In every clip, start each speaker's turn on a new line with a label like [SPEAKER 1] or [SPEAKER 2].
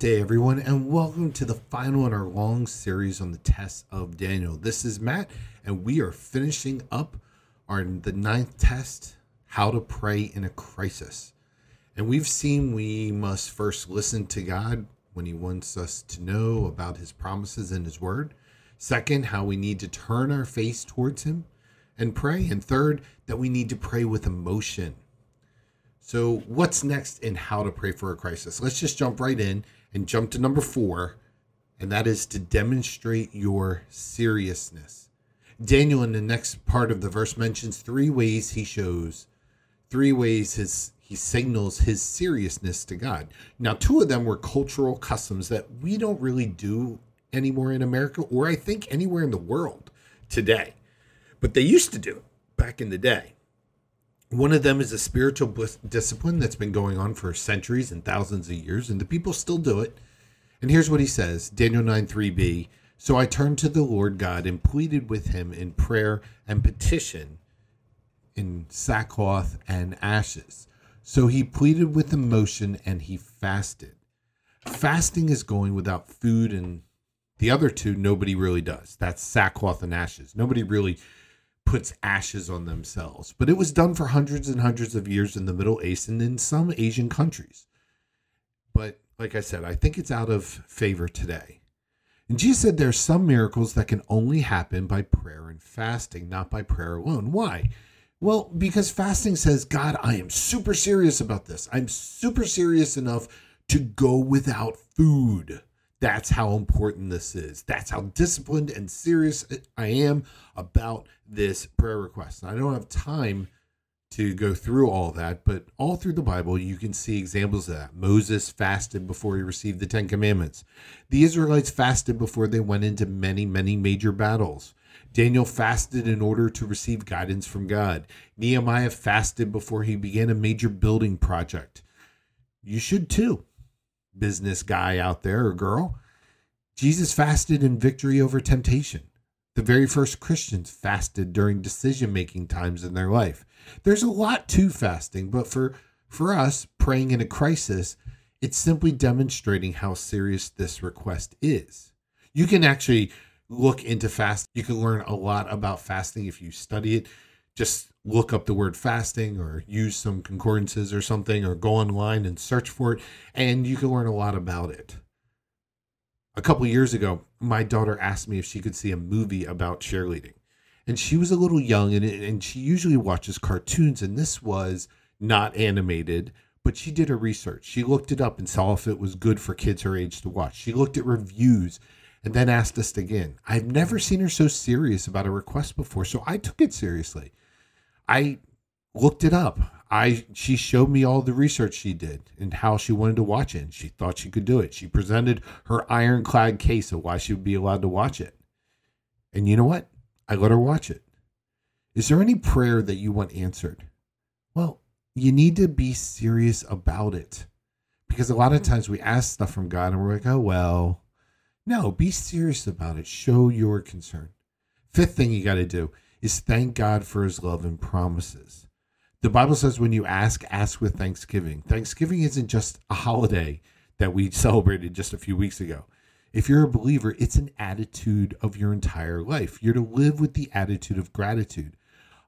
[SPEAKER 1] day, everyone, and welcome to the final in our long series on the test of Daniel. This is Matt, and we are finishing up our the ninth test, how to pray in a crisis. And we've seen we must first listen to God when He wants us to know about His promises and His Word. Second, how we need to turn our face towards Him and pray. And third, that we need to pray with emotion so, what's next in how to pray for a crisis? Let's just jump right in and jump to number four, and that is to demonstrate your seriousness. Daniel, in the next part of the verse, mentions three ways he shows, three ways his he signals his seriousness to God. Now, two of them were cultural customs that we don't really do anymore in America, or I think anywhere in the world today, but they used to do it back in the day. One of them is a spiritual discipline that's been going on for centuries and thousands of years, and the people still do it. And here's what he says Daniel 9 3b. So I turned to the Lord God and pleaded with him in prayer and petition in sackcloth and ashes. So he pleaded with emotion and he fasted. Fasting is going without food, and the other two, nobody really does. That's sackcloth and ashes. Nobody really puts ashes on themselves. But it was done for hundreds and hundreds of years in the Middle East and in some Asian countries. But like I said, I think it's out of favor today. And Jesus said there are some miracles that can only happen by prayer and fasting, not by prayer alone. Why? Well, because fasting says, God, I am super serious about this. I'm super serious enough to go without food. That's how important this is. That's how disciplined and serious I am about this prayer request. I don't have time to go through all that, but all through the Bible, you can see examples of that. Moses fasted before he received the Ten Commandments. The Israelites fasted before they went into many, many major battles. Daniel fasted in order to receive guidance from God. Nehemiah fasted before he began a major building project. You should too business guy out there or girl. Jesus fasted in victory over temptation. The very first Christians fasted during decision making times in their life. There's a lot to fasting, but for, for us, praying in a crisis, it's simply demonstrating how serious this request is. You can actually look into fast. You can learn a lot about fasting if you study it. Just look up the word fasting or use some concordances or something or go online and search for it and you can learn a lot about it. A couple years ago my daughter asked me if she could see a movie about cheerleading. And she was a little young and, and she usually watches cartoons and this was not animated but she did her research. She looked it up and saw if it was good for kids her age to watch. She looked at reviews and then asked us again. I've never seen her so serious about a request before so i took it seriously I looked it up. I she showed me all the research she did and how she wanted to watch it. And she thought she could do it. She presented her ironclad case of why she would be allowed to watch it. And you know what? I let her watch it. Is there any prayer that you want answered? Well, you need to be serious about it. Because a lot of times we ask stuff from God and we're like, oh, well. No, be serious about it. Show your concern. Fifth thing you got to do is thank God for his love and promises. The Bible says when you ask, ask with thanksgiving. Thanksgiving isn't just a holiday that we celebrated just a few weeks ago. If you're a believer, it's an attitude of your entire life. You're to live with the attitude of gratitude.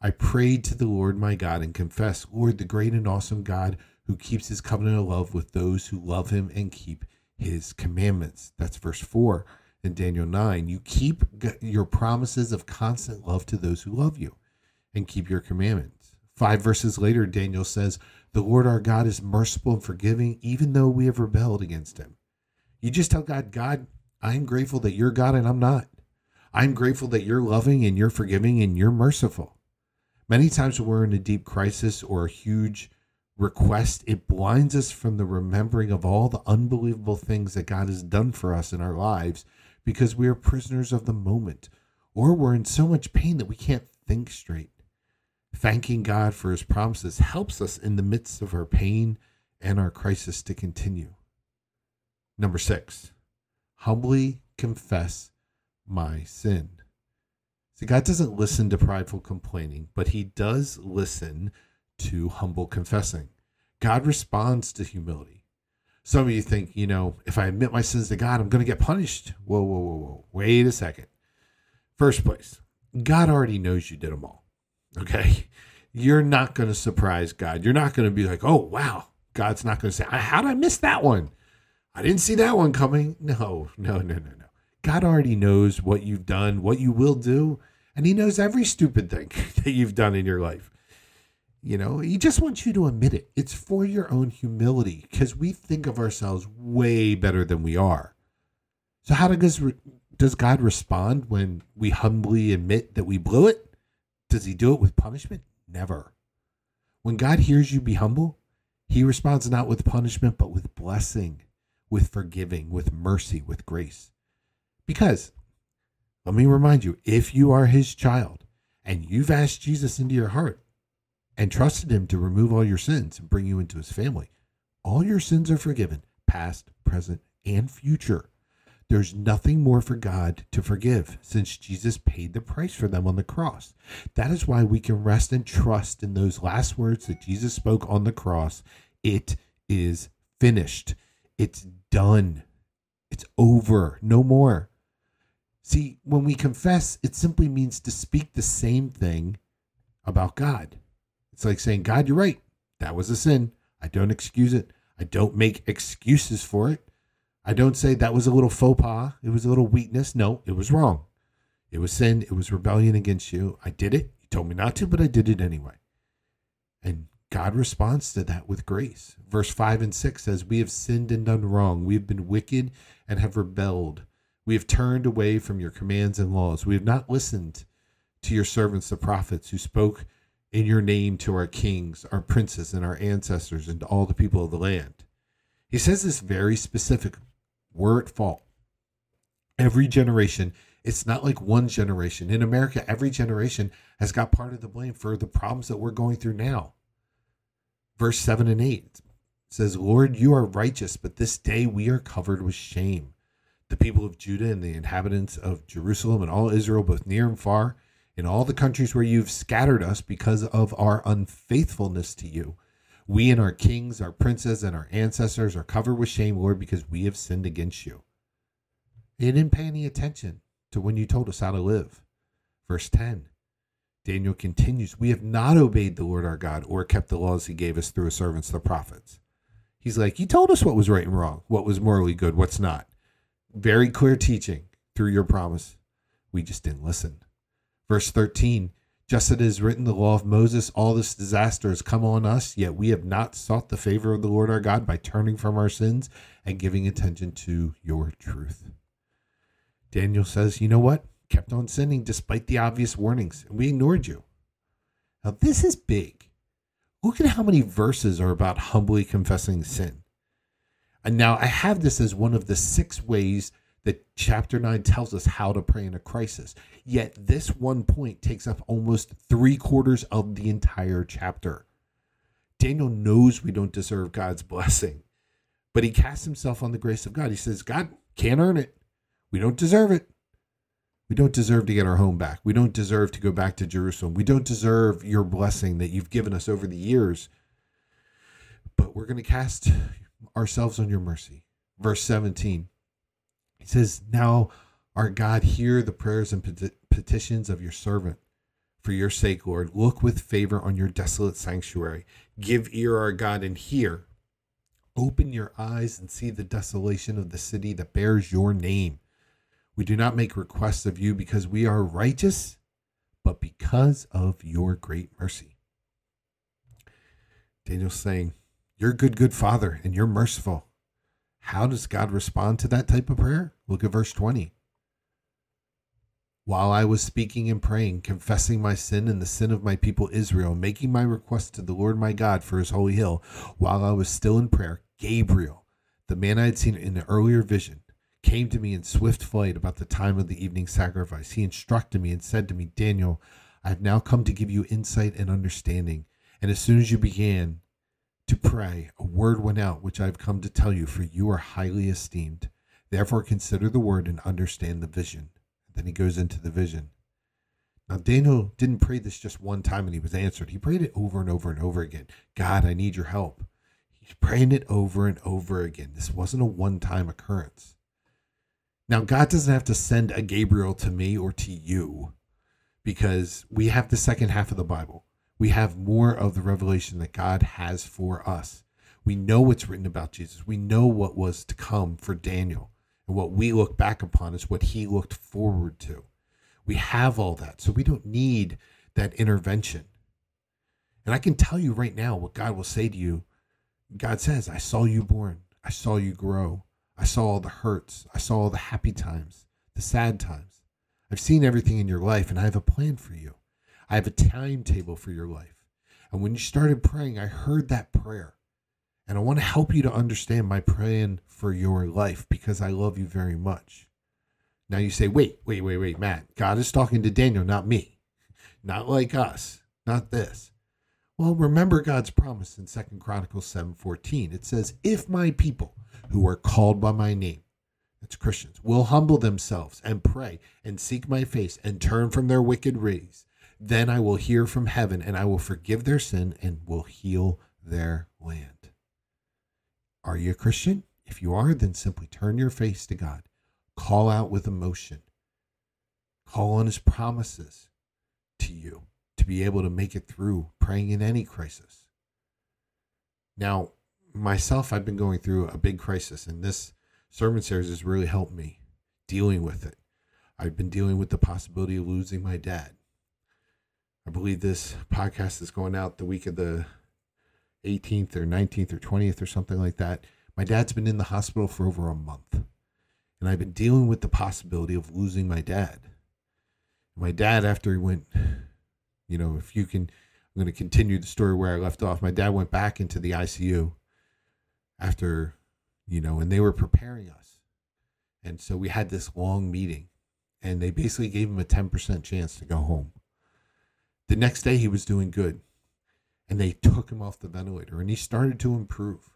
[SPEAKER 1] I prayed to the Lord my God and confessed, Lord, the great and awesome God who keeps his covenant of love with those who love him and keep his commandments. That's verse 4 in Daniel 9. You keep your promises of constant love to those who love you and keep your commandments. Five verses later, Daniel says, The Lord our God is merciful and forgiving, even though we have rebelled against him. You just tell God, God, I'm grateful that you're God and I'm not. I'm grateful that you're loving and you're forgiving and you're merciful. Many times when we're in a deep crisis or a huge request, it blinds us from the remembering of all the unbelievable things that God has done for us in our lives because we are prisoners of the moment, or we're in so much pain that we can't think straight. Thanking God for his promises helps us in the midst of our pain and our crisis to continue. Number six, humbly confess my sin. See, God doesn't listen to prideful complaining, but he does listen to humble confessing. God responds to humility. Some of you think, you know, if I admit my sins to God, I'm going to get punished. Whoa, whoa, whoa, whoa. Wait a second. First place, God already knows you did them all. Okay. You're not going to surprise God. You're not going to be like, oh, wow. God's not going to say, how did I miss that one? I didn't see that one coming. No, no, no, no, no. God already knows what you've done, what you will do, and He knows every stupid thing that you've done in your life. You know, He just wants you to admit it. It's for your own humility because we think of ourselves way better than we are. So, how does does God respond when we humbly admit that we blew it? Does He do it with punishment? Never. When God hears you be humble, He responds not with punishment, but with blessing, with forgiving, with mercy, with grace. Because, let me remind you, if you are His child and you've asked Jesus into your heart and trusted Him to remove all your sins and bring you into His family, all your sins are forgiven, past, present, and future. There's nothing more for God to forgive since Jesus paid the price for them on the cross. That is why we can rest and trust in those last words that Jesus spoke on the cross. It is finished. It's done. It's over. No more. See, when we confess, it simply means to speak the same thing about God. It's like saying, God, you're right. That was a sin. I don't excuse it. I don't make excuses for it. I don't say that was a little faux pas. It was a little weakness. No, it was wrong. It was sin. It was rebellion against you. I did it. You told me not to, but I did it anyway. And God responds to that with grace. Verse 5 and 6 says, We have sinned and done wrong. We have been wicked and have rebelled. We have turned away from your commands and laws. We have not listened to your servants, the prophets, who spoke in your name to our kings, our princes, and our ancestors, and to all the people of the land. He says this very specific at fault. Every generation, it's not like one generation. In America, every generation has got part of the blame for the problems that we're going through now. Verse 7 and 8 says, Lord, you are righteous, but this day we are covered with shame. The people of Judah and the inhabitants of Jerusalem and all Israel, both near and far, in all the countries where you've scattered us because of our unfaithfulness to you. We and our kings, our princes, and our ancestors are covered with shame, Lord, because we have sinned against you. They didn't pay any attention to when you told us how to live. Verse 10 Daniel continues, We have not obeyed the Lord our God or kept the laws he gave us through his servants, the prophets. He's like, You told us what was right and wrong, what was morally good, what's not. Very clear teaching through your promise. We just didn't listen. Verse 13 just as it is written, the law of Moses, all this disaster has come on us, yet we have not sought the favor of the Lord our God by turning from our sins and giving attention to your truth. Daniel says, You know what? Kept on sinning despite the obvious warnings, and we ignored you. Now, this is big. Look at how many verses are about humbly confessing sin. And now I have this as one of the six ways that chapter 9 tells us how to pray in a crisis. Yet this one point takes up almost three quarters of the entire chapter. Daniel knows we don't deserve God's blessing, but he casts himself on the grace of God. He says, God can't earn it. We don't deserve it. We don't deserve to get our home back. We don't deserve to go back to Jerusalem. We don't deserve your blessing that you've given us over the years. But we're going to cast ourselves on your mercy. Verse 17 he says, Now, our God, hear the prayers and petitions of your servant. For your sake, Lord, look with favor on your desolate sanctuary. Give ear, our God, and hear. Open your eyes and see the desolation of the city that bears your name. We do not make requests of you because we are righteous, but because of your great mercy. Daniel's saying, You're good, good father, and you're merciful. How does God respond to that type of prayer? Look at verse 20. While I was speaking and praying, confessing my sin and the sin of my people Israel, making my request to the Lord my God for his holy hill, while I was still in prayer, Gabriel, the man I had seen in the earlier vision, came to me in swift flight about the time of the evening sacrifice. He instructed me and said to me, Daniel, I have now come to give you insight and understanding. And as soon as you began to pray, a word went out which I have come to tell you, for you are highly esteemed. Therefore, consider the word and understand the vision. Then he goes into the vision. Now, Daniel didn't pray this just one time and he was answered. He prayed it over and over and over again. God, I need your help. He's praying it over and over again. This wasn't a one time occurrence. Now, God doesn't have to send a Gabriel to me or to you because we have the second half of the Bible. We have more of the revelation that God has for us. We know what's written about Jesus. We know what was to come for Daniel. And what we look back upon is what he looked forward to. We have all that. So we don't need that intervention. And I can tell you right now what God will say to you. God says, I saw you born. I saw you grow. I saw all the hurts. I saw all the happy times, the sad times. I've seen everything in your life, and I have a plan for you. I have a timetable for your life. And when you started praying, I heard that prayer. And I want to help you to understand my praying for your life because I love you very much. Now you say, wait, wait, wait, wait, Matt. God is talking to Daniel, not me. Not like us. Not this. Well, remember God's promise in Second Chronicles 7:14. It says, "If my people who are called by my name, that's Christians, will humble themselves and pray and seek my face and turn from their wicked ways, then I will hear from heaven and I will forgive their sin and will heal their land." Are you a Christian? If you are, then simply turn your face to God. Call out with emotion. Call on his promises to you to be able to make it through praying in any crisis. Now, myself, I've been going through a big crisis, and this sermon series has really helped me dealing with it. I've been dealing with the possibility of losing my dad. I believe this podcast is going out the week of the 18th or 19th or 20th or something like that. My dad's been in the hospital for over a month. And I've been dealing with the possibility of losing my dad. My dad, after he went, you know, if you can, I'm going to continue the story where I left off. My dad went back into the ICU after, you know, and they were preparing us. And so we had this long meeting, and they basically gave him a 10% chance to go home. The next day, he was doing good and they took him off the ventilator and he started to improve.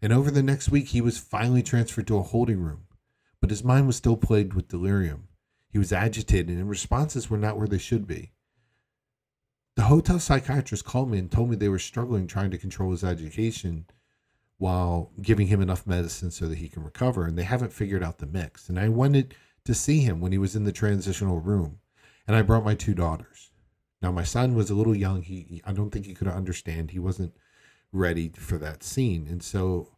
[SPEAKER 1] And over the next week, he was finally transferred to a holding room, but his mind was still plagued with delirium. He was agitated and responses were not where they should be. The hotel psychiatrist called me and told me they were struggling trying to control his agitation while giving him enough medicine so that he can recover, and they haven't figured out the mix. And I wanted to see him when he was in the transitional room, and I brought my two daughters. Now my son was a little young. He, I don't think he could understand. He wasn't ready for that scene. And so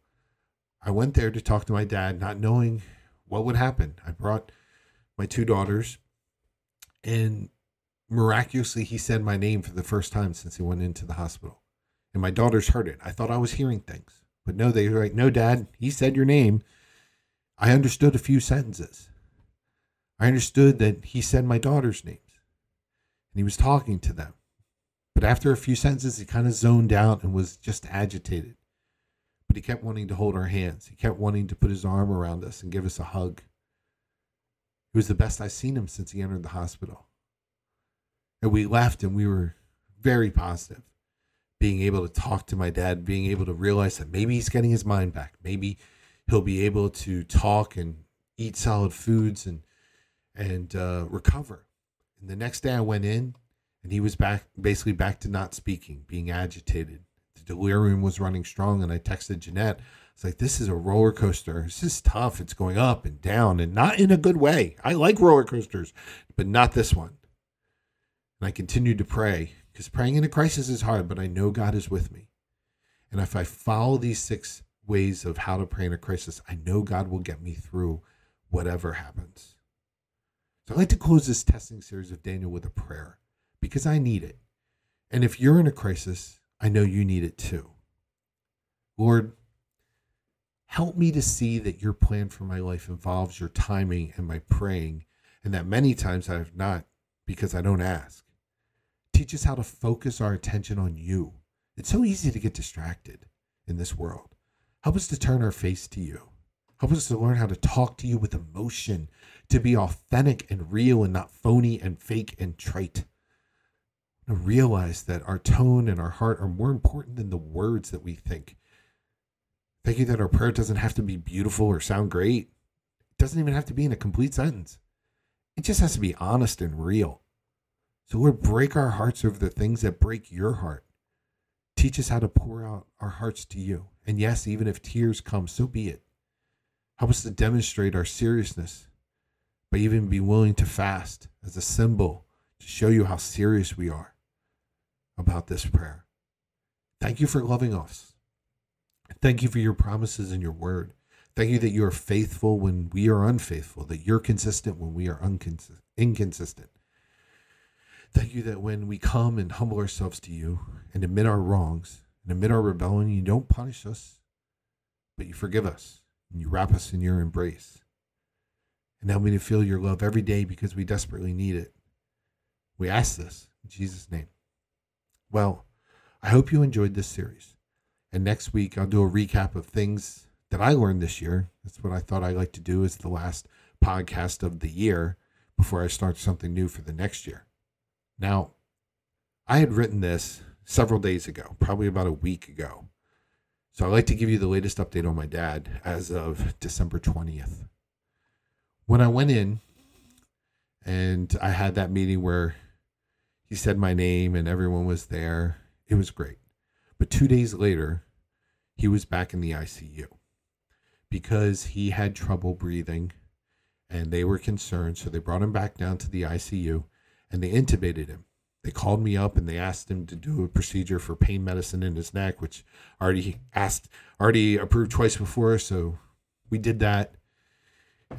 [SPEAKER 1] I went there to talk to my dad, not knowing what would happen. I brought my two daughters and miraculously he said my name for the first time since he went into the hospital. And my daughters heard it. I thought I was hearing things. But no, they were like, no, dad, he said your name. I understood a few sentences. I understood that he said my daughter's name and he was talking to them. But after a few sentences, he kind of zoned out and was just agitated. But he kept wanting to hold our hands. He kept wanting to put his arm around us and give us a hug. It was the best I've seen him since he entered the hospital. And we left and we were very positive. Being able to talk to my dad, being able to realize that maybe he's getting his mind back. Maybe he'll be able to talk and eat solid foods and and uh, recover. And the next day I went in and he was back, basically back to not speaking, being agitated. The delirium was running strong. And I texted Jeanette. It's like, this is a roller coaster. This is tough. It's going up and down and not in a good way. I like roller coasters, but not this one. And I continued to pray because praying in a crisis is hard, but I know God is with me. And if I follow these six ways of how to pray in a crisis, I know God will get me through whatever happens. So I'd like to close this testing series of Daniel with a prayer because I need it. And if you're in a crisis, I know you need it too. Lord, help me to see that your plan for my life involves your timing and my praying, and that many times I have not because I don't ask. Teach us how to focus our attention on you. It's so easy to get distracted in this world. Help us to turn our face to you. Help us to learn how to talk to you with emotion, to be authentic and real and not phony and fake and trite. To realize that our tone and our heart are more important than the words that we think. Thank you that our prayer doesn't have to be beautiful or sound great. It doesn't even have to be in a complete sentence. It just has to be honest and real. So, Lord, break our hearts over the things that break your heart. Teach us how to pour out our hearts to you. And yes, even if tears come, so be it. Help us to demonstrate our seriousness by even be willing to fast as a symbol to show you how serious we are about this prayer. Thank you for loving us. Thank you for your promises and your word. Thank you that you are faithful when we are unfaithful, that you're consistent when we are inconsistent. Thank you that when we come and humble ourselves to you and admit our wrongs and admit our rebellion, you don't punish us, but you forgive us and you wrap us in your embrace. And help me to feel your love every day because we desperately need it. We ask this in Jesus' name. Well, I hope you enjoyed this series. And next week, I'll do a recap of things that I learned this year. That's what I thought I'd like to do as the last podcast of the year before I start something new for the next year. Now, I had written this several days ago, probably about a week ago. So I'd like to give you the latest update on my dad as of December 20th. When I went in and I had that meeting where he said my name and everyone was there, it was great. But two days later, he was back in the ICU because he had trouble breathing and they were concerned. So they brought him back down to the ICU and they intubated him. They called me up and they asked him to do a procedure for pain medicine in his neck, which already asked, already approved twice before. So we did that,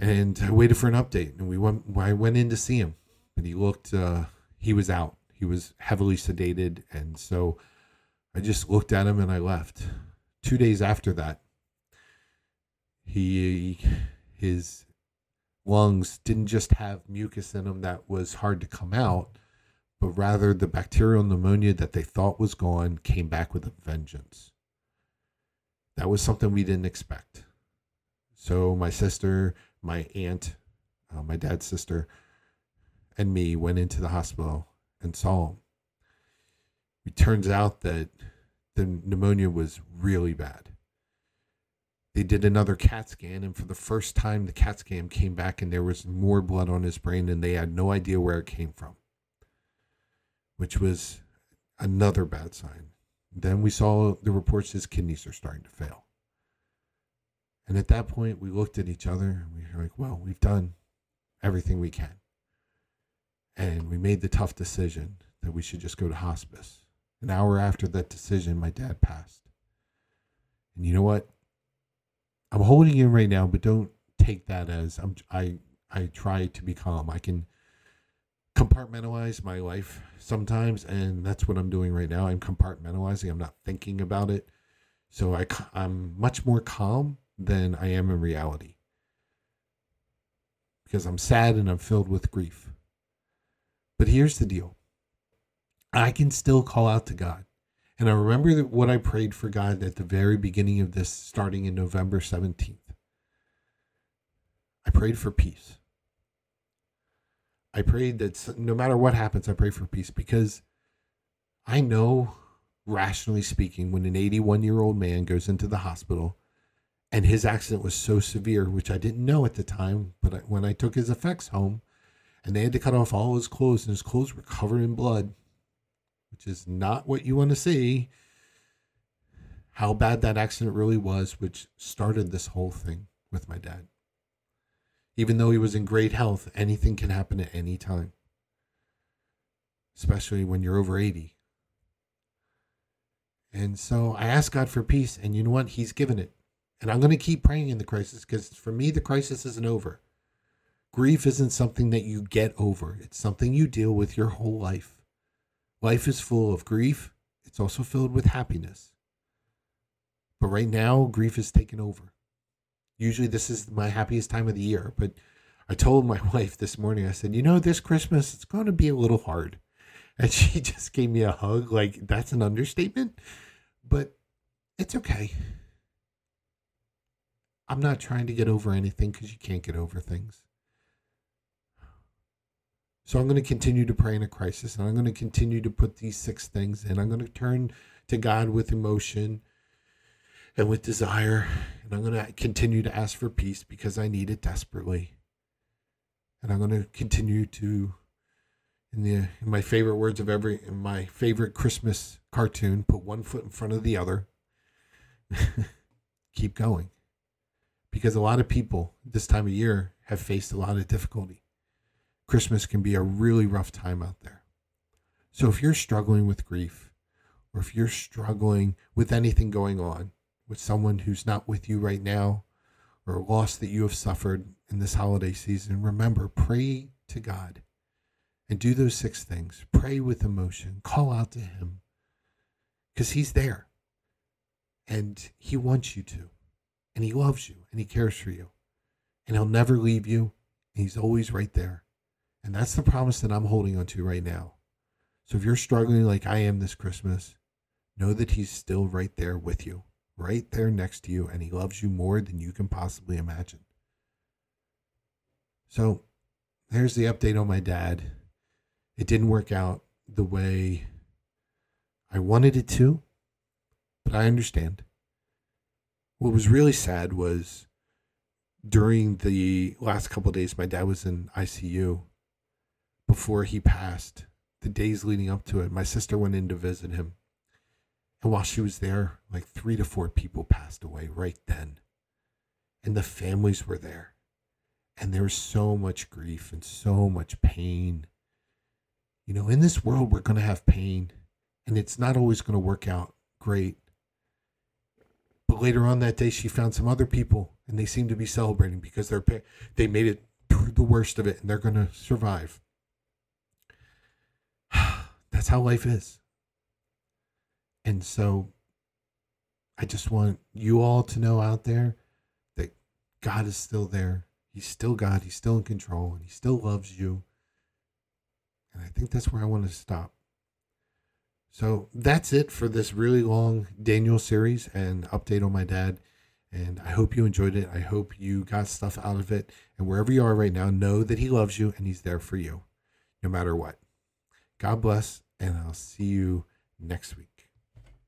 [SPEAKER 1] and I waited for an update. And we went. I went in to see him, and he looked. Uh, he was out. He was heavily sedated, and so I just looked at him and I left. Two days after that, he his lungs didn't just have mucus in them that was hard to come out, but rather the bacterial pneumonia that they thought was gone came back with a vengeance. That was something we didn't expect. So my sister, my aunt, uh, my dad's sister, and me went into the hospital and saw him. It turns out that the pneumonia was really bad they did another CAT scan, and for the first time, the CAT scan came back and there was more blood on his brain, and they had no idea where it came from, which was another bad sign. Then we saw the reports his kidneys are starting to fail. And at that point, we looked at each other and we were like, well, we've done everything we can. And we made the tough decision that we should just go to hospice. An hour after that decision, my dad passed. And you know what? I'm holding in right now, but don't take that as I'm. I I try to be calm. I can compartmentalize my life sometimes, and that's what I'm doing right now. I'm compartmentalizing. I'm not thinking about it, so I I'm much more calm than I am in reality because I'm sad and I'm filled with grief. But here's the deal. I can still call out to God. And I remember what I prayed for God at the very beginning of this, starting in November 17th. I prayed for peace. I prayed that no matter what happens, I pray for peace because I know, rationally speaking, when an 81 year old man goes into the hospital and his accident was so severe, which I didn't know at the time, but when I took his effects home and they had to cut off all his clothes and his clothes were covered in blood which is not what you want to see. How bad that accident really was, which started this whole thing with my dad. Even though he was in great health, anything can happen at any time, especially when you're over 80. And so I asked God for peace, and you know what? He's given it. And I'm going to keep praying in the crisis because for me, the crisis isn't over. Grief isn't something that you get over, it's something you deal with your whole life. Life is full of grief, it's also filled with happiness. But right now, grief is taken over. Usually, this is my happiest time of the year. But I told my wife this morning, I said, you know, this Christmas, it's going to be a little hard. And she just gave me a hug. Like, that's an understatement. But it's okay. I'm not trying to get over anything because you can't get over things. So I'm going to continue to pray in a crisis and I'm going to continue to put these six things in. I'm going to turn to God with emotion and with desire. And I'm going to continue to ask for peace because I need it desperately. And I'm going to continue to in the in my favorite words of every in my favorite Christmas cartoon, put one foot in front of the other. Keep going. Because a lot of people this time of year have faced a lot of difficulty. Christmas can be a really rough time out there. So if you're struggling with grief, or if you're struggling with anything going on with someone who's not with you right now, or loss that you have suffered in this holiday season, remember, pray to God and do those six things. Pray with emotion, call out to Him because He's there and He wants you to, and He loves you and He cares for you, and He'll never leave you. He's always right there. And that's the promise that I'm holding on to right now. So if you're struggling like I am this Christmas, know that He's still right there with you right there next to you, and He loves you more than you can possibly imagine. So, there's the update on my dad. It didn't work out the way I wanted it to, but I understand. What was really sad was during the last couple days, my dad was in ICU before he passed. The days leading up to it, my sister went in to visit him and while she was there, like three to four people passed away right then. And the families were there. And there was so much grief and so much pain. You know, in this world, we're going to have pain, and it's not always going to work out great. But later on that day, she found some other people, and they seemed to be celebrating because they're they made it through the worst of it, and they're going to survive. That's how life is. And so I just want you all to know out there that God is still there. He's still God. He's still in control and he still loves you. And I think that's where I want to stop. So that's it for this really long Daniel series and update on my dad. And I hope you enjoyed it. I hope you got stuff out of it. And wherever you are right now, know that he loves you and he's there for you no matter what. God bless, and I'll see you next week.